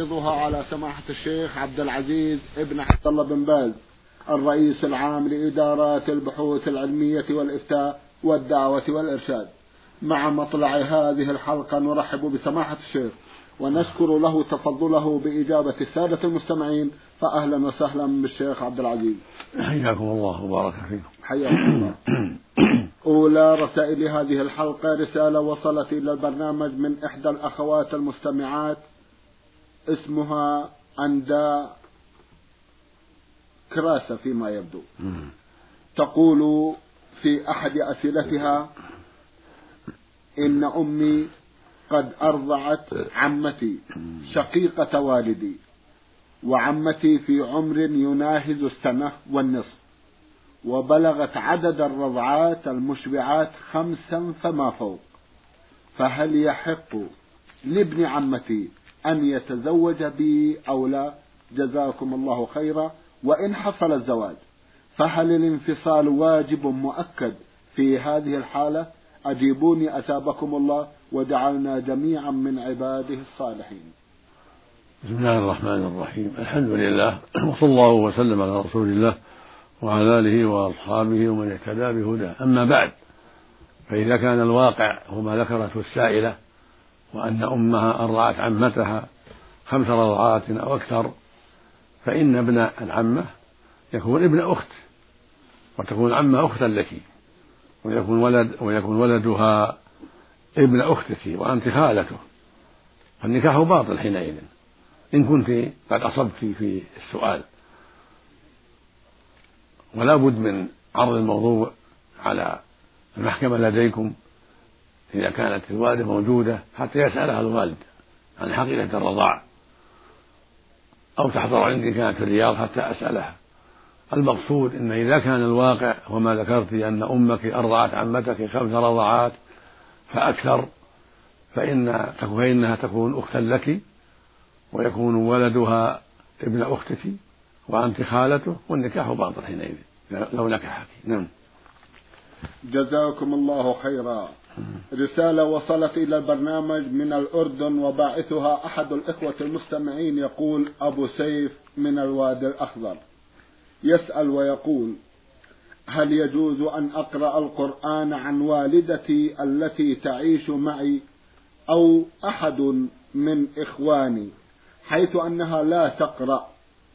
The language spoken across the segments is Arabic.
عرضها على سماحة الشيخ عبد العزيز ابن عبد الله بن باز الرئيس العام لإدارات البحوث العلمية والإفتاء والدعوة والإرشاد. مع مطلع هذه الحلقة نرحب بسماحة الشيخ ونشكر له تفضله بإجابة السادة المستمعين فأهلا وسهلا بالشيخ عبد العزيز. حياكم الله وبارك فيكم. حياكم الله. أولى رسائل هذه الحلقة رسالة وصلت إلى البرنامج من إحدى الأخوات المستمعات. اسمها أنداء كراسة فيما يبدو. تقول في أحد أسئلتها إن أمي قد أرضعت عمتي شقيقة والدي وعمتي في عمر يناهز السنة والنصف وبلغت عدد الرضعات المشبعات خمسا فما فوق فهل يحق لابن عمتي أن يتزوج بي أو لا. جزاكم الله خيرا. وإن حصل الزواج فهل الانفصال واجب مؤكد في هذه الحالة؟ أجيبوني أثابكم الله وجعلنا جميعا من عباده الصالحين. بسم الله الرحمن الرحيم. الحمد لله وصلى الله وسلم على رسول الله وعلى آله وأصحابه ومن اهتدى بهداه. أما بعد فإذا كان الواقع هو ما ذكرته السائلة وأن أمها أرضعت عمتها خمس رضعات أو أكثر فإن ابن العمة يكون ابن أخت وتكون العمة أختا لك ويكون ولد ويكون ولدها ابن أختك وأنت خالته. فالنكاح باطل حينئذ. إن كنت قد أصبت في السؤال. ولا بد من عرض الموضوع على المحكمة لديكم. إذا كانت الوالدة موجودة حتى يسألها الوالد عن حقيقة الرضاع أو تحضر عندي كانت في الرياض حتى أسألها. المقصود أن إذا كان الواقع وما ذكرت أن أمك أرضعت عمتك خمس رضعات فأكثر فإن فإنها تكون أختا لك ويكون ولدها ابن أختك وأنت خالته والنكاح باطل حينئذ لو نكحك. نعم. جزاكم الله خيرا. رسالة وصلت إلى البرنامج من الأردن وباعثها أحد الإخوة المستمعين يقول أبو سيف من الوادي الأخضر. يسأل ويقول هل يجوز أن أقرأ القرآن عن والدتي التي تعيش معي أو أحد من إخواني حيث أنها لا تقرأ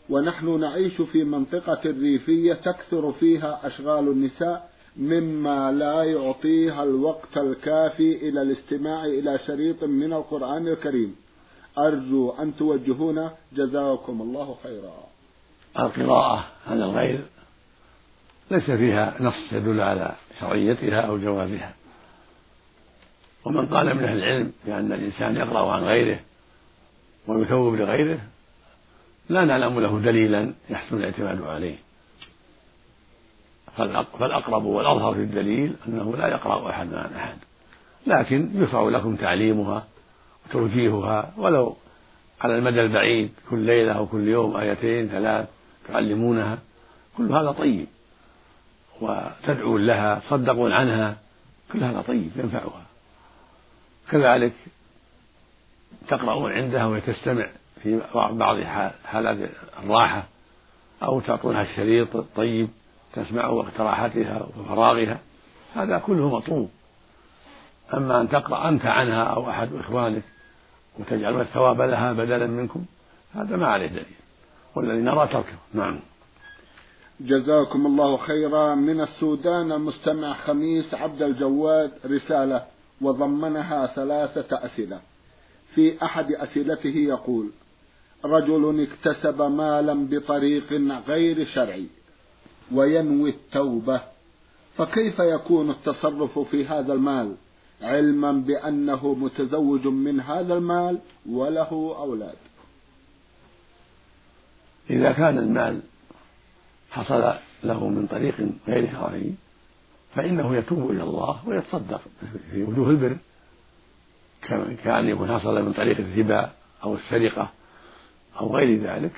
ونحن نعيش في منطقة ريفية تكثر فيها أشغال النساء مما لا يعطيها الوقت الكافي إلى الاستماع إلى شريط من القرآن الكريم. أرجو أن توجهونا. جزاكم الله خيرا. القراءة عن الغير ليس فيها نص يدل على شرعيتها أو جوازها. ومن قال من أهل العلم بأن الإنسان يقرأ عن غيره ويثوب لغيره لا نعلم له دليلا يحسن الاعتماد عليه. فالأقرب والأظهر في الدليل أنه لا يقرأ أحد عن أحد. لكن يشرع لكم تعليمها وتوجيهها ولو على المدى البعيد كل ليلة أو كل يوم آيتين ثلاث تعلمونها. كل هذا طيب. وتدعون لها تصدقون عنها. كل هذا طيب ينفعها. كذلك تقرؤون عندها وهي تستمع في بعض حالات الراحة أو تعطونها الشريط الطيب. تسمع وقت راحتها وفراغها هذا كله مطلوب. أما أن تقرأ أنت عنها أو أحد إخوانك وتجعلون الثواب لها بدلا منكم هذا ما عليه دليل. والذي نرى تركه. نعم. جزاكم الله خيرا. من السودان المستمع خميس عبد الجواد رسالة وضمنها ثلاثة أسئلة. في أحد أسئلته يقول رجل اكتسب مالا بطريق غير شرعي. وينوي التوبة. فكيف يكون التصرف في هذا المال؟ علما بأنه متزوج من هذا المال وله أولاد. إذا كان المال حصل له من طريق غير شرعي فإنه يتوب إلى الله ويتصدق. في وجوه البر. كأن يكون حصل من طريق الربا أو السرقة أو غير ذلك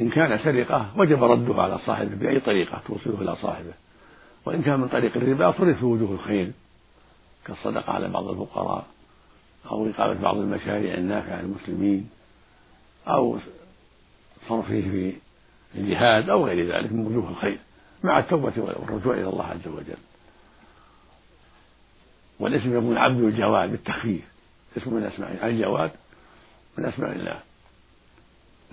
إن كان سرقة وجب رده على صاحبه بأي طريقة توصله إلى صاحبه. وإن كان من طريق الربا فرد في وجوه الخير كالصدقة على بعض الفقراء أو إقامة بعض المشاريع النافعة للمسلمين أو صرفه في الجهاد أو غير ذلك من وجوه الخير مع التوبة والرجوع إلى الله عز وجل. والاسم يكون عبد الجواد بالتخفيف اسم من أسماء الجواد من أسماء الله.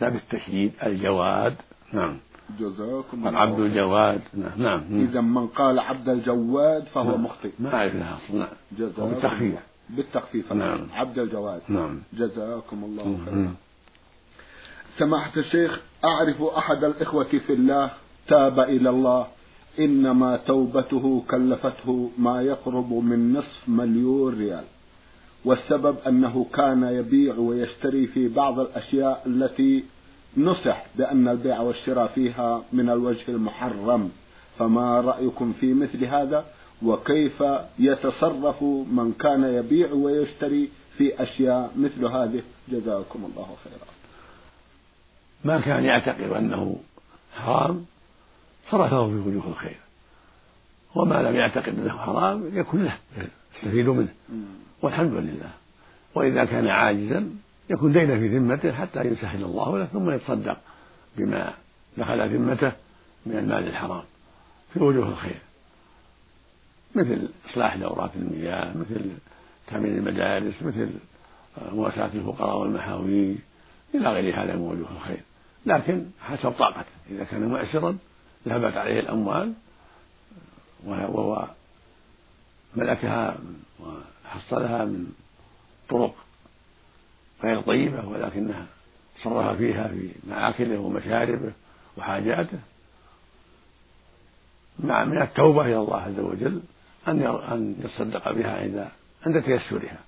لا بالتشديد الجواد. نعم. جزاكم الله عبد الجواد. نعم, نعم. إذا من قال عبد الجواد فهو نعم. مخطئ. ما أعرف لها نعم. بالتخفيف بالتخفيف. نعم. عبد الجواد. نعم. جزاكم الله خيرا. سماحة الشيخ أعرف أحد الإخوة في الله تاب إلى الله. إنما توبته كلفته ما يقرب من نصف مليون ريال. والسبب أنه كان يبيع ويشتري في بعض الأشياء التي نصح بأن البيع والشراء فيها من الوجه المحرم. فما رأيكم في مثل هذا؟ وكيف يتصرف من كان يبيع ويشتري في أشياء مثل هذه؟ جزاكم الله خيرا. ما كان يعتقد أنه حرام صرفه في وجوه الخير. وما لم يعتقد أنه حرام يكون له يستفيد منه. والحمد لله. وإذا كان عاجزا يكون دينا في ذمته حتى يسهل الله له ثم يتصدق بما دخل ذمته من المال الحرام في وجوه الخير. مثل إصلاح دورات المياه مثل تأمين المدارس مثل مواساة الفقراء والمحاويج إلى غير هذا من وجوه الخير. لكن حسب طاقته. إذا كان معسرا ذهبت عليه الأموال وهو وحصلها من طرق غير طيبة ولكنها صرف فيها في مآكله ومشاربه وحاجاته. مع من التوبة إلى الله عز وجل أن أن يتصدق بها إذا عند تيسرها.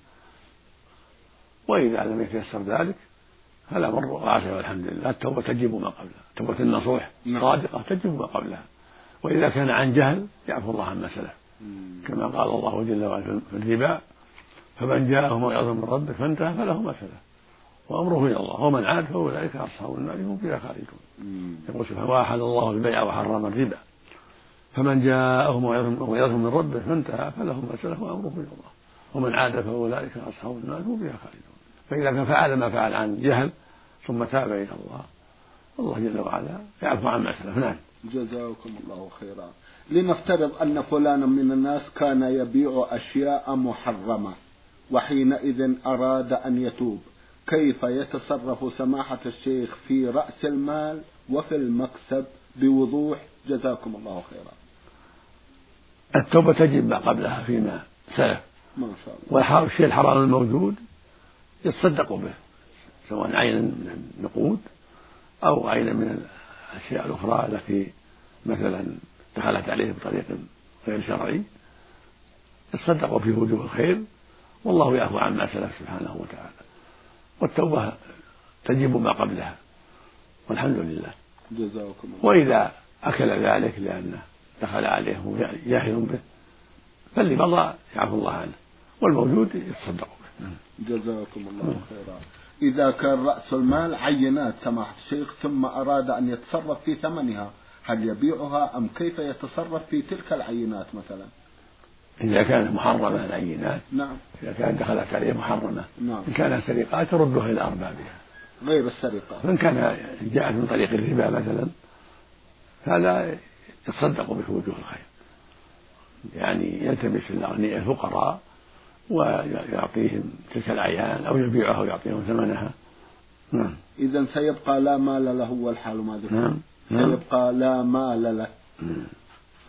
وإذا لم يتيسر ذلك فالأمر واسع والحمد لله التوبة تجب ما قبلها. توبة النصوح الصادقة تجب ما قبلها. وإذا كان عن جهل يعفو الله عما سلف كما قال الله جل وعلا في الربا فمن جاءه موعظة من ربه فانتهى فله ما سلف وأمره إلى الله ومن عاد فأولئك أصحاب النار هم فيها خالدون. يقول سبحانه وأحل الله البيع وحرم الربا فمن جاءه موعظة من ربه فانتهى فله ما سلف وأمره إلى الله ومن عاد فأولئك أصحاب النار هم فيها خالدون. فإذا كان فعل ما فعل عن جهل ثم تاب إلى الله الله جل وعلا يعفو عما سلف نعم. جزاكم الله خيرا. لنفترض أن فلانا من الناس كان يبيع أشياء محرمة وحينئذ أراد أن يتوب. كيف يتصرف سماحة الشيخ في رأس المال وفي المكسب بوضوح؟ جزاكم الله خيرا. التوبة تجب ما قبلها فيما سلف. ما شاء الله. والشيء الحرام الموجود يتصدق به سواء عينا من النقود أو عينا من الأشياء الأخرى التي مثلا دخلت عليه بطريق غير شرعي. يتصدق في وجوه الخير. والله يعفو عما سلف سبحانه وتعالى. والتوبة تجب ما قبلها. والحمد لله. جزاكم الله. وإذا أكل ذلك لأنه دخل عليه جاهل به فاللي مضى يعفو الله عنه. والموجود يتصدق به. جزاكم الله خيرا. إذا كان رأس المال عينات سماحة الشيخ ثم أراد أن يتصرف في ثمنها هل يبيعها أم كيف يتصرف في تلك العينات مثلا؟ إذا كانت محرمة العينات نعم. إذا كانت دخلت عليه محرمة نعم. إن كانت سرقات تردها إلى أربابها. غير السرقة. فإن كان جاءت من طريق الربا مثلا فهذا يتصدق به وجوه الخير. يعني يلتمس الأغنياء الفقراء ويعطيهم تلك الأعيان أو يبيعها ويعطيهم ثمنها. نعم. إذا سيبقى لا مال له والحال ما ذكر. نعم. نعم. سيبقى لا مال له.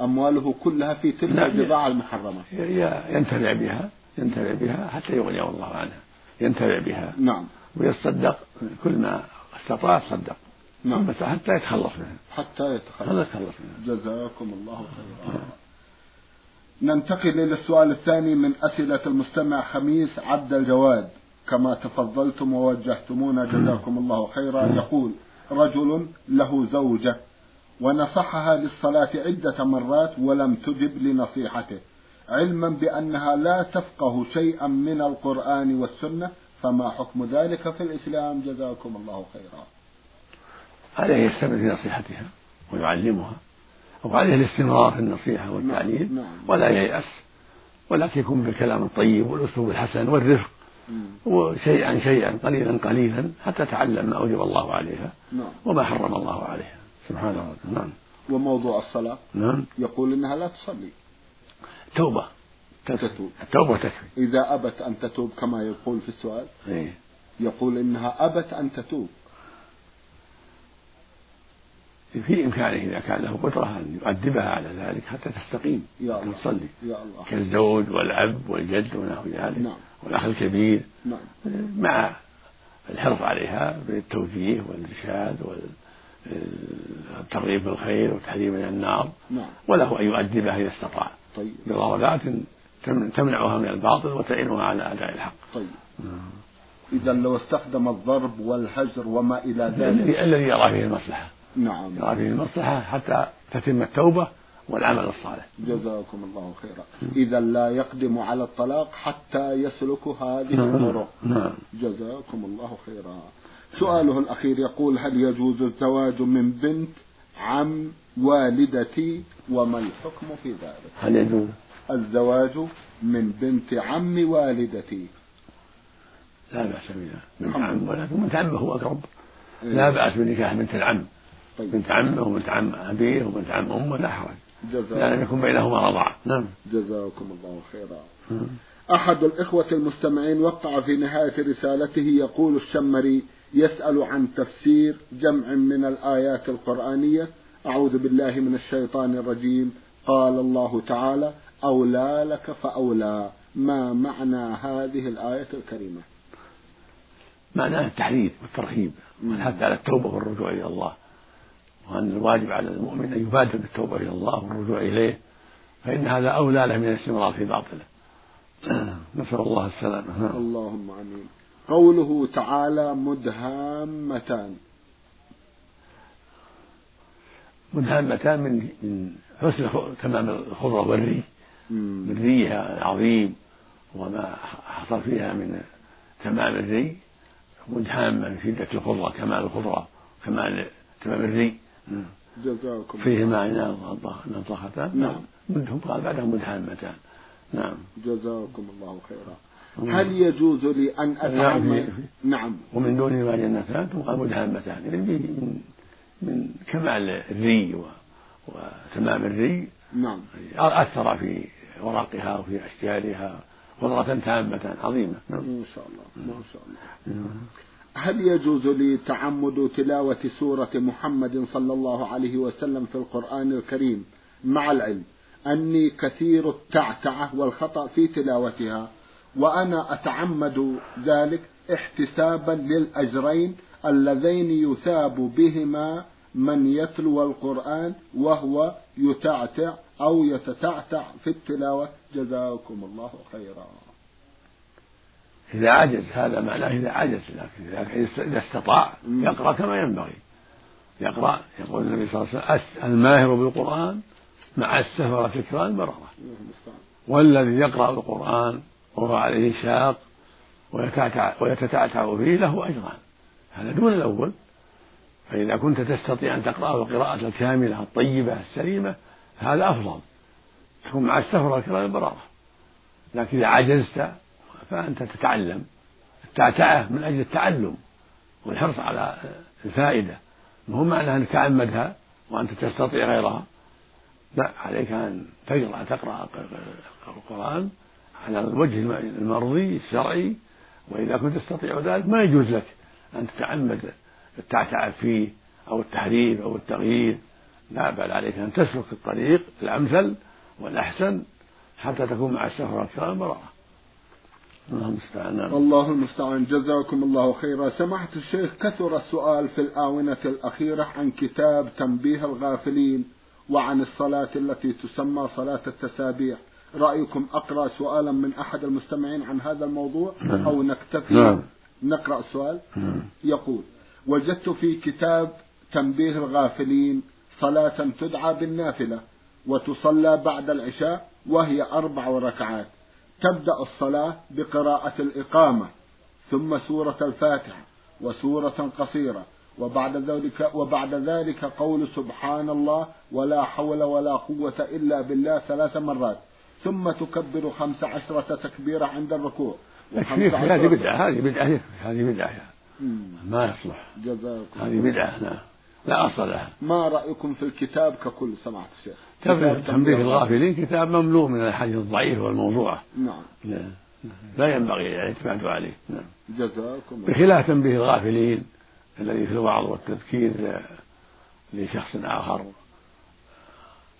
أمواله كلها في تلك نعم. البضاعة المحرمة. ينتفع بها ينتفع بها حتى يغنيه الله عنها. ينتفع بها. نعم. ويتصدق كل ما استطاع تصدق نعم. حتى يتخلص منه حتى يتخلص. يتخلص منه جزاكم الله خيرا. ننتقل إلى السؤال الثاني من أسئلة المستمع خميس عبد الجواد. كما تفضلتم ووجهتمونا جزاكم الله خيرا. يقول رجل له زوجة ونصحها للصلاة عدة مرات ولم تجب لنصيحته علما بأنها لا تفقه شيئا من القرآن والسنة فما حكم ذلك في الإسلام جزاكم الله خيرا عليه يستمر في نصيحتها ويعلمها وعليه الاستمرار في النصيحة والتعليم نعم. نعم. ولا ييأس ولكن يكون بالكلام الطيب والأسلوب الحسن والرفق وشيئا شيئا قليلا قليلا حتى تعلم ما أوجب الله عليها نعم. وما حرم الله عليها. سبحانه وتعالى نعم. وموضوع الصلاة؟ نعم. يقول إنها لا تصلي. توبة. تتوب. التوبة تكفي إذا أبت أن تتوب كما يقول في السؤال. إيه؟ يقول إنها أبت أن تتوب. في إمكانه إذا كان له قدرة أن يؤدبها على ذلك حتى تستقيم يا الله. تصلي يا الله. كالزوج والأب والجد ونحو ذلك. نعم. والأخ الكبير نعم. مع الحرص عليها بالتوجيه والإرشاد والترغيب بالخير والتحذير من النار نعم. وله أن يؤدبها إذا استطاع. طيب. بضربات تمنعها من الباطل وتعينها على أداء الحق. طيب. إذا لو استخدم الضرب والهجر وما إلى ذلك. الذي يرى فيه المصلحة. نعم. يرى فيه المصلحة حتى تتم التوبة والعمل الصالح. جزاكم الله خيرا. إذا لا يقدم على الطلاق حتى يسلك هذه نعم. الطرق نعم. جزاكم الله خيرا. سؤاله الأخير يقول هل يجوز الزواج من بنت عم والدتي وما الحكم في ذلك؟ هل يجوز؟ الزواج من بنت عم والدتي. لا بأس بها بنت عم ولكن بنت عمه هو أقرب لا بأس بنكاح بنت العم. طيب. بنت عمه وبنت عم أبيه وبنت عم أمه لا حرج. لا لم يكن بينهما رضاعة نعم. جزاكم الله خيرا. أحد الإخوة المستمعين وقع في نهاية رسالته يقول الشمري يسأل عن تفسير جمع من الآيات القرآنية. أعوذ بالله من الشيطان الرجيم. قال الله تعالى أولى لك فأولى. ما معنى هذه الآية الكريمة؟ معناها التحريض والترهيب والحث على التوبة والرجوع إلى الله. وأن الواجب على المؤمن أن يبادر بالتوبة إلى الله والرجوع إليه فإن هذا أولى له من الاستمرار في باطله. نسأل الله السلامة. اللهم آمين. قوله تعالى مدهامتان. مدهامتان من من حسن تمام الخضرة والري. من ريها العظيم وما حصل فيها من تمام الري. مدهامة من شدة الخضرة كمال الخضرة كمال تمام الري. جزاكم فيه معنى نضختان نعم. منهم قال بعدها مدهامتان نعم. جزاكم الله خيرا. هل يجوز لي أن أتعمد نعم. ومن دونهما جنتان قال مدهامتان يعني من من كمال الري وتمام الري. نعم. أثر في ورقها وفي أشجارها خضرة تامة عظيمة. نعم. ما شاء الله. ما شاء الله. هل يجوز لي تعمد تلاوة سورة محمد صلى الله عليه وسلم في القرآن الكريم مع العلم؟ أني كثير التعتعة والخطأ في تلاوتها وأنا أتعمد ذلك احتسابا للأجرين اللذين يثاب بهما من يتلو القرآن وهو يتعتع أو يتتعتع في التلاوة. جزاكم الله خيرا. إذا عجز هذا معناه إذا عجز لكن إذا استطاع يقرأ كما ينبغي. يقرأ يقول النبي صلى الله عليه وسلم الماهر بالقرآن مع السفرة الكرام بررة. والذي يقرأ القرآن وهو عليه شاق ويتعتع, ويتتعتع فيه له أجران. هذا دون الأول. فإذا كنت تستطيع أن تقرأه القراءة الكاملة الطيبة السليمة هذا أفضل. تكون مع السفرة الكرام البررة لكن إذا عجزت فأنت تتعلم التعتعة من أجل التعلم والحرص على الفائدة. مو معنى أنك تعمدها وأنت تستطيع غيرها؟ لا عليك أن تقرأ تقرأ القرآن على الوجه المرضي الشرعي وإذا كنت تستطيع ذلك ما يجوز لك أن تتعمد التعتعة فيه أو التحريف أو التغيير. لا بل عليك أن تسلك الطريق الأمثل والأحسن حتى تكون مع السفر الكرام براءة. الله المستعان الله المستعان جزاكم الله خيرا سماحة الشيخ كثر السؤال في الآونة الأخيرة عن كتاب تنبيه الغافلين وعن الصلاة التي تسمى صلاة التسابيح رأيكم أقرأ سؤالا من أحد المستمعين عن هذا الموضوع نعم. أو نكتفي نعم. نقرأ السؤال نعم. يقول وجدت في كتاب تنبيه الغافلين صلاة تدعى بالنافلة وتصلى بعد العشاء وهي أربع ركعات تبدأ الصلاة بقراءة الإقامة ثم سورة الفاتحة وسورة قصيرة وبعد ذلك وبعد ذلك قول سبحان الله ولا حول ولا قوة إلا بالله ثلاث مرات ثم تكبر خمس عشرة تكبيرة عند الركوع هذه بدعة هذه بدعة هذه بدعة. ما يصلح. جزاكم هذه بدعة لا لا أصل لها. ما رأيكم في الكتاب ككل؟ سماحة الشيخ. تنبيه الغافلين كتاب مملوء من الأحاديث الضعيفة والموضوعة نعم. لا, لا ينبغي الاعتماد عليه. نعم. جزاكم بخلاف تنبيه الغافلين الذي في الوعظ والتذكير لشخص آخر.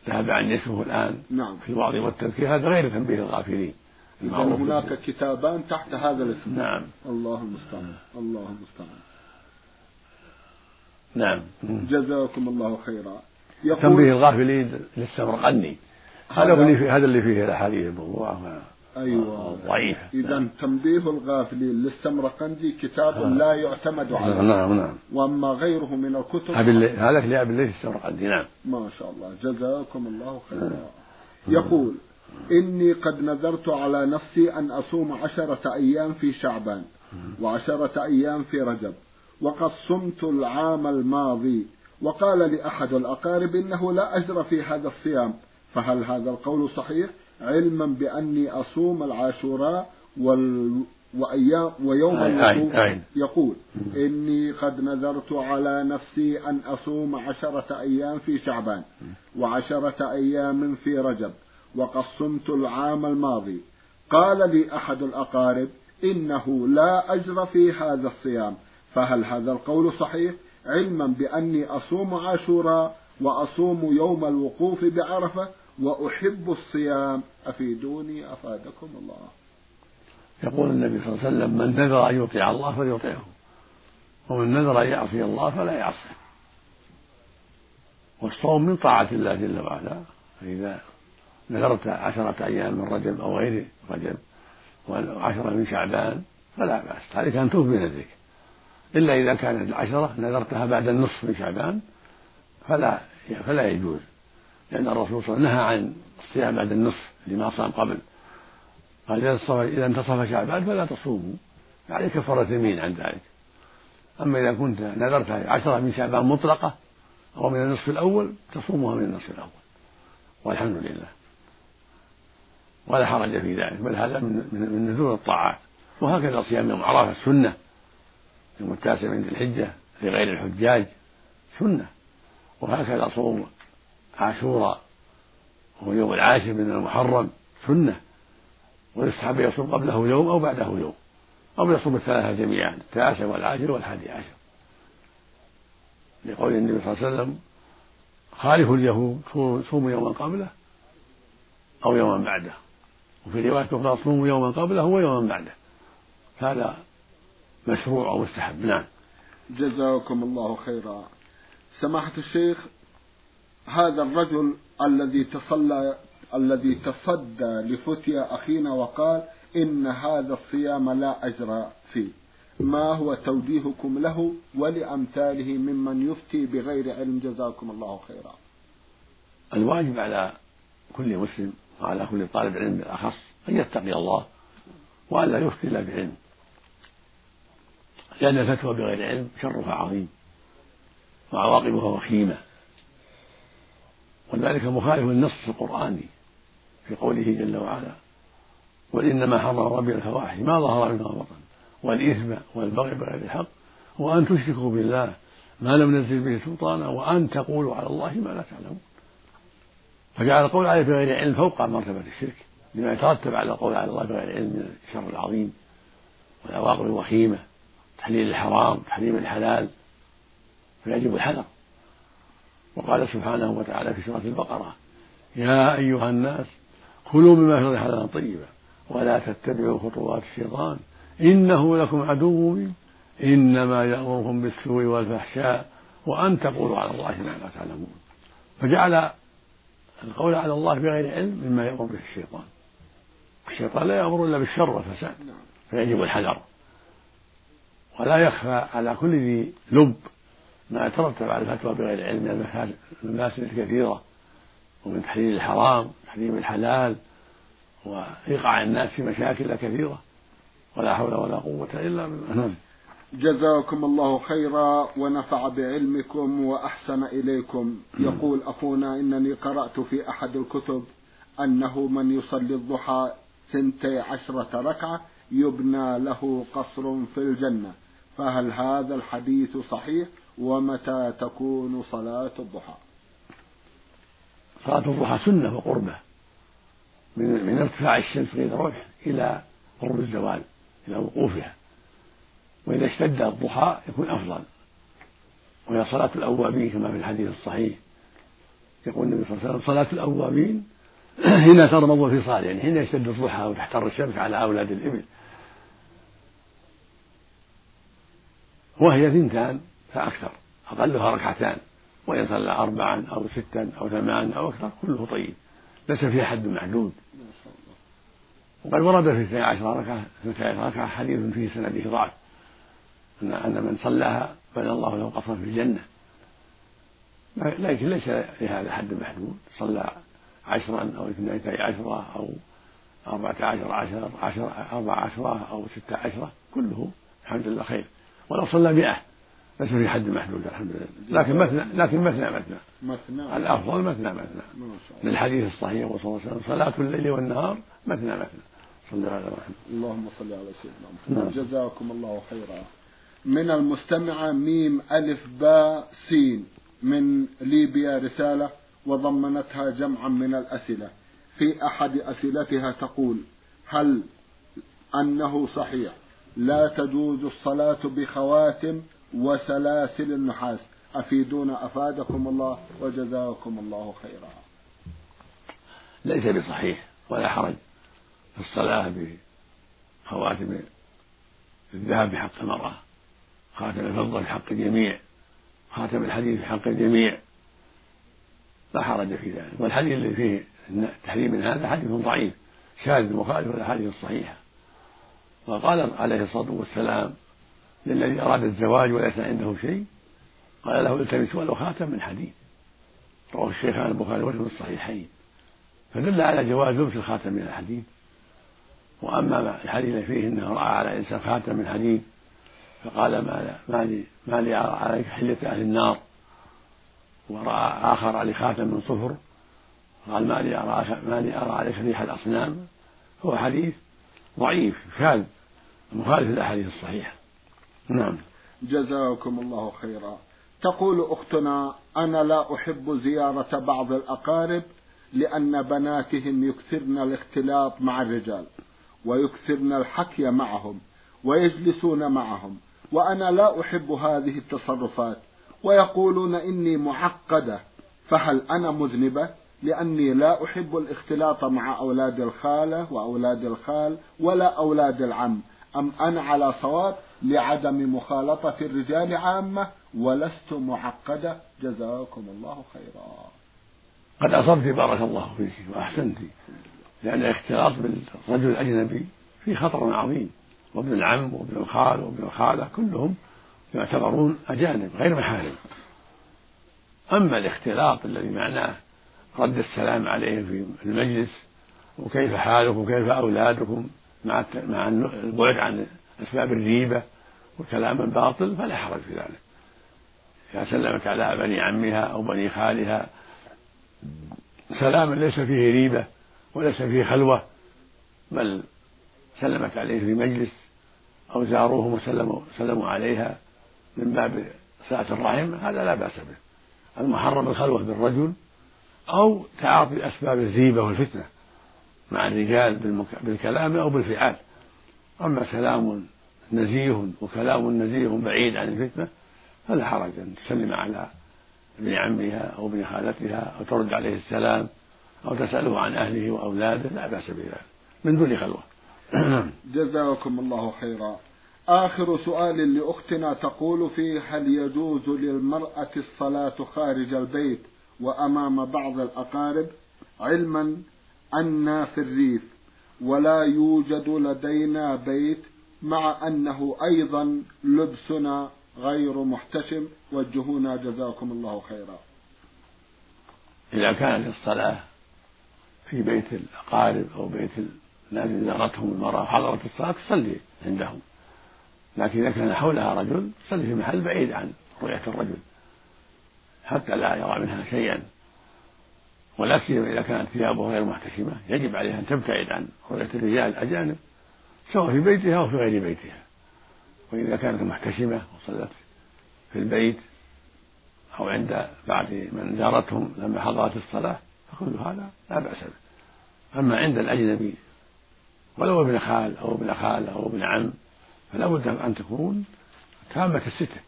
ذهب عن اسمه الآن نعم. في الوعظ والتذكير. هذا غير تنبيه الغافلين. هناك كتابان تحت هذا الاسم. نعم. الله المستعان. الله المستعان. نعم. جزاكم الله خيرا. تنبيه يقول الغافلين للسمرقندي هذا اللي فيه هذا اللي فيه الأحاديث الموضوعه أيوه. ضعيفه اذا تنبيه الغافلين للسمرقندي كتاب آه. لا يعتمد عليه. نعم نعم وأما غيره من الكتب هذا لأبي الليث السمرقندي نعم. ما شاء الله. جزاكم الله خيرا. يقول إني قد نذرت على نفسي أن أصوم عشرة أيام في شعبان وعشرة أيام في رجب وقد صمت العام الماضي وقال لي أحد الأقارب إنه لا أجر في هذا الصيام فهل هذا القول صحيح؟ علما بأني أصوم العاشوراء وال وأيام ويوم الوقوف. يقول إني قد نذرت على نفسي أن أصوم عشرة أيام في شعبان وعشرة أيام في رجب وقد صمت العام الماضي. قال لي أحد الأقارب إنه لا أجر في هذا الصيام فهل هذا القول صحيح؟ علما بأني أصوم عاشوراء وأصوم يوم الوقوف بعرفة وأحب الصيام. أفيدوني أفادكم الله. يقول النبي صلى الله عليه وسلم من نذر أن يطيع الله فليطيعه ومن نذر أن يعصي الله فلا يعصيه والصوم من طاعة الله جل وعلا. فإذا نذرت عشرة أيام من رجب أو غير رجب وعشرة من شعبان فلا بأس. عليك أن توفي بنذرك إلا إذا كانت العشرة نذرتها بعد النصف من شعبان فلا فلا يجوز. لأن الرسول صلى الله عليه وسلم نهى عن الصيام بعد النصف لما صام قبل. قال إذا انتصف شعبان فلا تصوموا. عليك كفارة يمين عن ذلك. أما إذا كنت نذرت عشرة من شعبان مطلقة أو من النصف الأول تصومها من النصف الأول. والحمد لله. ولا حرج في ذلك. بل هذا من نذور الطاعات. وهكذا صيام يوم عرفة سنة يوم التاسع من ذي الحجة لغير الحجاج سنة. وهكذا صوم عاشوراء وهو يوم العاشر من المحرم سنة. ويستحب يصوم قبله يوم أو بعده يوم. أو يصوم الثلاثة جميعا التاسع والعاشر والحادي عشر. لقول النبي صلى الله عليه وسلم خالفوا اليهود صوموا يوما قبله أو يوما بعده. وفي رواية أخرى صوموا يوما قبله ويوما بعده. هذا مشروع أو مستحب. نعم. جزاكم الله خيرا. سماحة الشيخ هذا الرجل الذي تصلى الذي تصدى لفتيا أخينا وقال إن هذا الصيام لا أجر فيه. ما هو توجيهكم له ولأمثاله ممن يفتي بغير علم؟ جزاكم الله خيرا. الواجب على كل مسلم وعلى كل طالب علم بالأخص أن يتقي الله وألا يفتي إلا بعلم. لأن الفتوى بغير علم شرها عظيم وعواقبها وخيمة. وذلك مخالف للنص القرآني في قوله جل وعلا قل إنما حرم ربي الفواحش. ما ظهر منها وبطن والإثم والبغي بغير الحق وأن تشركوا بالله ما لم ننزل به سلطانا وأن تقولوا على الله ما لا تعلمون. فجعل القول عليه بغير علم فوق مرتبة الشرك لما يترتب على القول على الله بغير علم من الشر العظيم والعواقب الوخيمة تحليل الحرام تحريم الحلال فيجب الحذر. وقال سبحانه وتعالى في سورة البقرة يا أيها الناس كلوا مما في حلالا طيبا ولا تتبعوا خطوات الشيطان إنه لكم عدو إنما يأمركم بالسوء والفحشاء وأن تقولوا على الله ما لا تعلمون. فجعل القول على الله بغير علم مما يأمر به الشيطان. الشيطان لا يأمر إلا بالشر والفساد. فيجب الحذر. ولا يخفى على كل ذي لب ما يترتب على الفتوى بغير علم من المفاسد الكثيرة ومن تحليل الحرام تحريم الحلال وإيقاع الناس في مشاكل كثيرة. ولا حول ولا قوة إلا بالله. نعم. جزاكم الله خيرا ونفع بعلمكم وأحسن إليكم. يقول أخونا إنني قرأت في أحد الكتب أنه من يصلي الضحى ثنتي عشرة ركعة يبنى له قصر في الجنة. فهل هذا الحديث صحيح؟ ومتى تكون صلاة الضحى؟ صلاة الضحى سنة وقربة. من من ارتفاع الشمس غير روح إلى قرب الزوال إلى وقوفها. وإذا اشتد الضحى يكون أفضل. وهي صلاة الأوابين كما في الحديث الصحيح. يقول النبي صلى الله عليه وسلم صلاة الأوابين حين ترمض في صالح يعني حين يشتد الضحى وتحتر الشمس على أولاد الإبل. وهي ثنتان فأكثر أقلها ركعتان وإن صلى أربعا أو ستا أو ثمانا أو أكثر كله طيب ليس فيها حد محدود. وقد ورد في اثني عشر ركعة اثنتي عشر ركعة حديث فيه سنده ضعف أن أن من صلاها بنى الله له قصرا في الجنة. لكن ليس لهذا حد محدود صلى عشرا أو اثنتي عشرة أو أربعة عشر عشر عشر أربع عشرة أو ستة عشرة كله الحمد لله خير. ولو صلى مئة ليس في حد محدود الحمد لله. لكن مثنى لكن مثنى مثنى. مثنى. الأفضل مثنى مثنى. للحديث الصحيح صلى الله عليه وسلم صلاة الليل والنهار مثنى مثنى. صلى الله عليه وسلم اللهم صل على سيدنا محمد. نعم. جزاكم الله خيرا. من المستمعة ميم ألف باء سين من ليبيا رسالة وضمنتها جمعا من الأسئلة. في أحد أسئلتها تقول هل أنه صحيح لا تجوز الصلاة بخواتم وسلاسل النحاس. أفيدونا أفادكم الله وجزاكم الله خيرا. ليس بصحيح ولا حرج في الصلاة بخواتم الذهب بحق المرأة خاتم الفضة بحق الجميع خاتم الحديد بحق الجميع. لا حرج في ذلك. والحديث الذي فيه تحريم من هذا حديث ضعيف شاذ مخالف للأحاديث الصحيحة. وقال عليه الصلاة والسلام للذي أراد الزواج وليس عنده شيء قال له التمس ولو خاتم من حديد رواه الشيخان البخاري ومسلم الصحيحين. فدل على جواز لبس الخاتم من الحديد وأما الحديث الذي فيه إنه رأى على إنسان خاتم من حديد فقال ما ما لي ما لي أرى عليك حله أهل النار. ورأى آخر عليه خاتم من صفر. قال ما لي ارى ما لي أرى عليك ريح الأصنام. هو حديث ضعيف شاذ. مخالف للاحاديث الصحيحة. نعم. جزاكم الله خيرا. تقول أختنا أنا لا أحب زيارة بعض الأقارب لأن بناتهم يكثرن الاختلاط مع الرجال ويكثرن الحكي معهم ويجلسون معهم وأنا لا أحب هذه التصرفات ويقولون إني معقدة فهل أنا مذنبة لأني لا أحب الاختلاط مع أولاد الخالة وأولاد الخال ولا أولاد العم؟ أم أنا على صواب لعدم مخالطة الرجال عامة ولست معقدة؟ جزاكم الله خيرا. قد أصبت بارك الله فيك وأحسنت لأن الاختلاط بالرجل الأجنبي فيه خطر عظيم وابن العم وابن الخال وابن الخالة كلهم يعتبرون أجانب غير محارم. أما الاختلاط الذي معناه رد السلام عليهم في المجلس وكيف حالكم وكيف أولادكم مع مع البعد عن أسباب الريبة وكلام الباطل فلا حرج في ذلك. إذا سلمت على بني عمها أو بني خالها سلاما ليس فيه ريبة وليس فيه خلوة بل سلمت عليه في مجلس أو زاروهم وسلموا سلموا عليها من باب صلة الرحم هذا لا بأس به. المحرم الخلوة بالرجل أو تعاطي أسباب الريبة والفتنة. مع الرجال بالكلام أو بالفعال أما كلام نزيه وكلام نزيه بعيد عن الفتنة فلا حرج أن تسلم على ابن عمها أو ابن خالتها أو ترد عليه السلام أو تسأله عن أهله وأولاده لا بأس بذلك. من دون خلوة. جزاكم الله خيرا. آخر سؤال لأختنا تقول فيه هل يجوز للمرأة الصلاة خارج البيت وأمام بعض الأقارب؟ علما أن في الريف ولا يوجد لدينا بيت مع أنه أيضا لبسنا غير محتشم. وجهونا جزاكم الله خيرا. إذا كانت الصلاة في بيت الأقارب أو بيت الناس زارتهم المرأة حضرت الصلاة تصلي عندهم لكن إذا كان حولها رجل تصلي في محل بعيد عن رؤية الرجل حتى لا يرى منها شيئا. ولا سيما إذا كانت ثيابه غير محتشمة يجب عليها أن تبتعد عن رؤية الرجال الأجانب سواء في بيتها أو في غير بيتها. وإذا كانت محتشمة وصلت في البيت أو عند بعض من زارتهم لما حضرت الصلاة فكل هذا لا بأس به. أما عند الأجنبي ولو ابن خال أو ابن خال أو ابن عم فلا بد أن تكون تامة الستر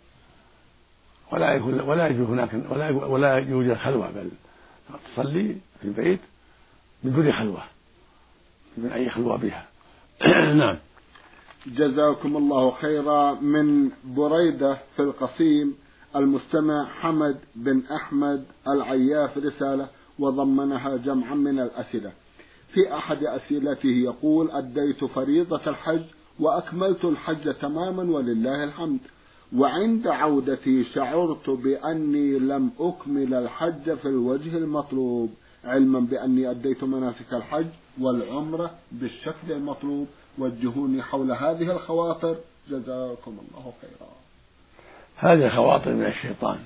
ولا يكون ولا يوجد هناك ولا ولا يوجد خلوة بل تصلي في البيت من دون خلوة من أي خلوة بها؟ نعم. جزاكم الله خيرا. من بريدة في القصيم المستمع حمد بن أحمد العياف رسالة وضمنها جمعا من الأسئلة. في أحد أسئلته يقول أديت فريضة الحج وأكملت الحج تماما ولله الحمد. وعند عودتي شعرت بأني لم أكمل الحج في الوجه المطلوب علما بأني أديت مناسك الحج والعمرة بالشكل المطلوب وجهوني حول هذه الخواطر. جزاكم الله خيرا. هذه خواطر من الشيطان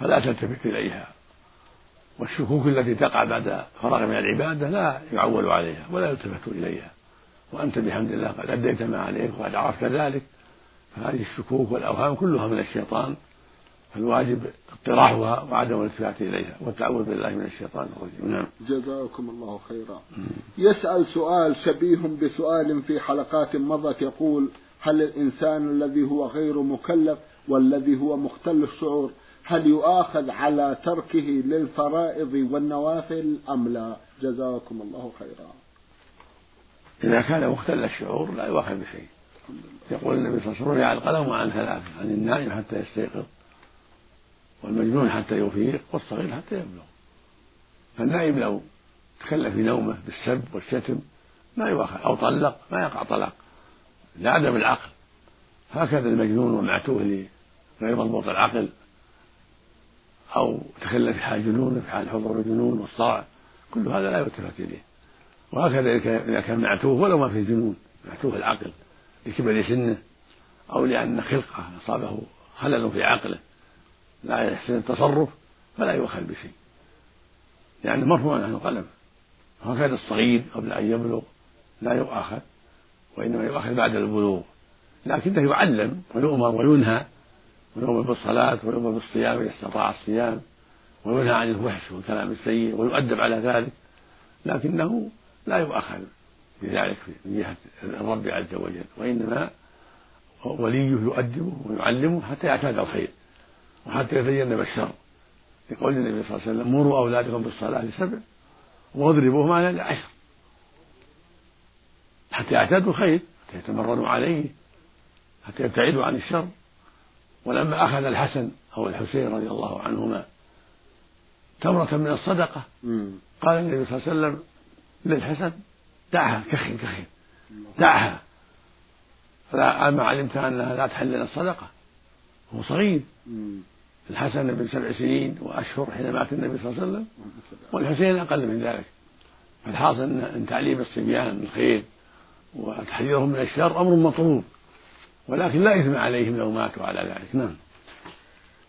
فلا تلتفت إليها. والشكوك التي تقع بعد فراغ من العبادة لا يعول عليها ولا يلتفت إليها. وأنت بحمد الله قد أديت ما عليك وقد عرفت ذلك فهذه الشكوك والأوهام كلها من الشيطان فالواجب اطراحها وعدم الالتفات إليها. والتعوذ بالله من الشيطان الرجيم. نعم. جزاكم الله خيرا. يسأل سؤال شبيه بسؤال في حلقات مضت يقول هل الإنسان الذي هو غير مكلف والذي هو مختل الشعور هل يؤاخذ على تركه للفرائض والنوافل أم لا؟ جزاكم الله خيرا. إذا كان مختل الشعور لا يؤاخذ بشيء. يقول النبي صلى الله عليه وسلم على القلم وعن ثلاث عن النائم حتى يستيقظ والمجنون حتى يفيق والصغير حتى يبلغ. فالنائم لو تكلف في نومه بالسب والشتم ما يؤاخذ أو طلق ما يقع طلاق لعدم العقل. هكذا المجنون والمعتوه غير مضبوط العقل أو تكلف في حال جنونه في حال حضور الجنون والصرع كل هذا لا يلتفت إليه. وهكذا إذا كان معتوه ولو ما في جنون معتوه العقل. لكبر سنه أو لأن خلقه أصابه خلل في عقله لا يحسن التصرف فلا يؤخذ بشيء لأنه مرفوع عنه القلم وهكذا الصغير قبل أن يبلغ لا يؤاخذ وإنما يؤاخذ بعد البلوغ لكنه يعلم ويؤمر وينهى ويؤمر بالصلاة ويؤمر بالصيام إذا استطاع الصيام وينهى عن الفحش والكلام السيء ويؤدب على ذلك لكنه لا يؤخذ بذلك من جهة الرب عز وجل وإنما وليه يؤدبه ويعلمه حتى يعتاد الخير وحتى يتجنب الشر يقول النبي صلى الله عليه وسلم مروا أولادكم بالصلاة لسبع واضربوهم على لعشر حتى يعتادوا الخير حتى يتمرنوا عليه حتى يبتعدوا عن الشر. ولما أخذ الحسن أو الحسين رضي الله عنهما تمرة من الصدقة قال النبي صلى الله عليه وسلم للحسن دعها كخن كخن. دعها. فما علمت أنها لا تحل لنا الصدقة. هو صغير. الحسن بن سبع سنين وأشهر حين مات النبي صلى الله عليه وسلم. والحسين أقل من ذلك. فالحاصل أن تعليم الصبيان الخير وتحذيرهم من الشر أمر مطلوب. ولكن لا إثم عليهم لو ماتوا على ذلك. نعم.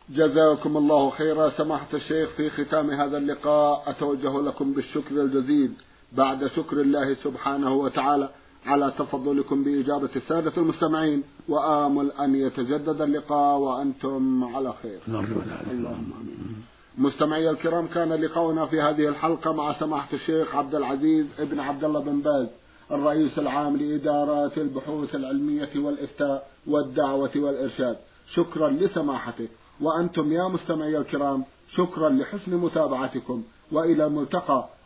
جزاكم الله خيرا. سماحة الشيخ في ختام هذا اللقاء أتوجه لكم بالشكر الجزيل. بعد شكر الله سبحانه وتعالى على تفضلكم بإجابة السادة المستمعين وآمل أن يتجدد اللقاء وأنتم على خير. اللهم آمين. مستمعي الكرام كان لقاؤنا في هذه الحلقة مع سماحة الشيخ عبد العزيز ابن عبد الله بن باز الرئيس العام لإدارات البحوث العلمية والإفتاء والدعوة والإرشاد. شكرا لسماحته. وأنتم يا مستمعي الكرام شكرا لحسن متابعتكم. وإلى الملتقى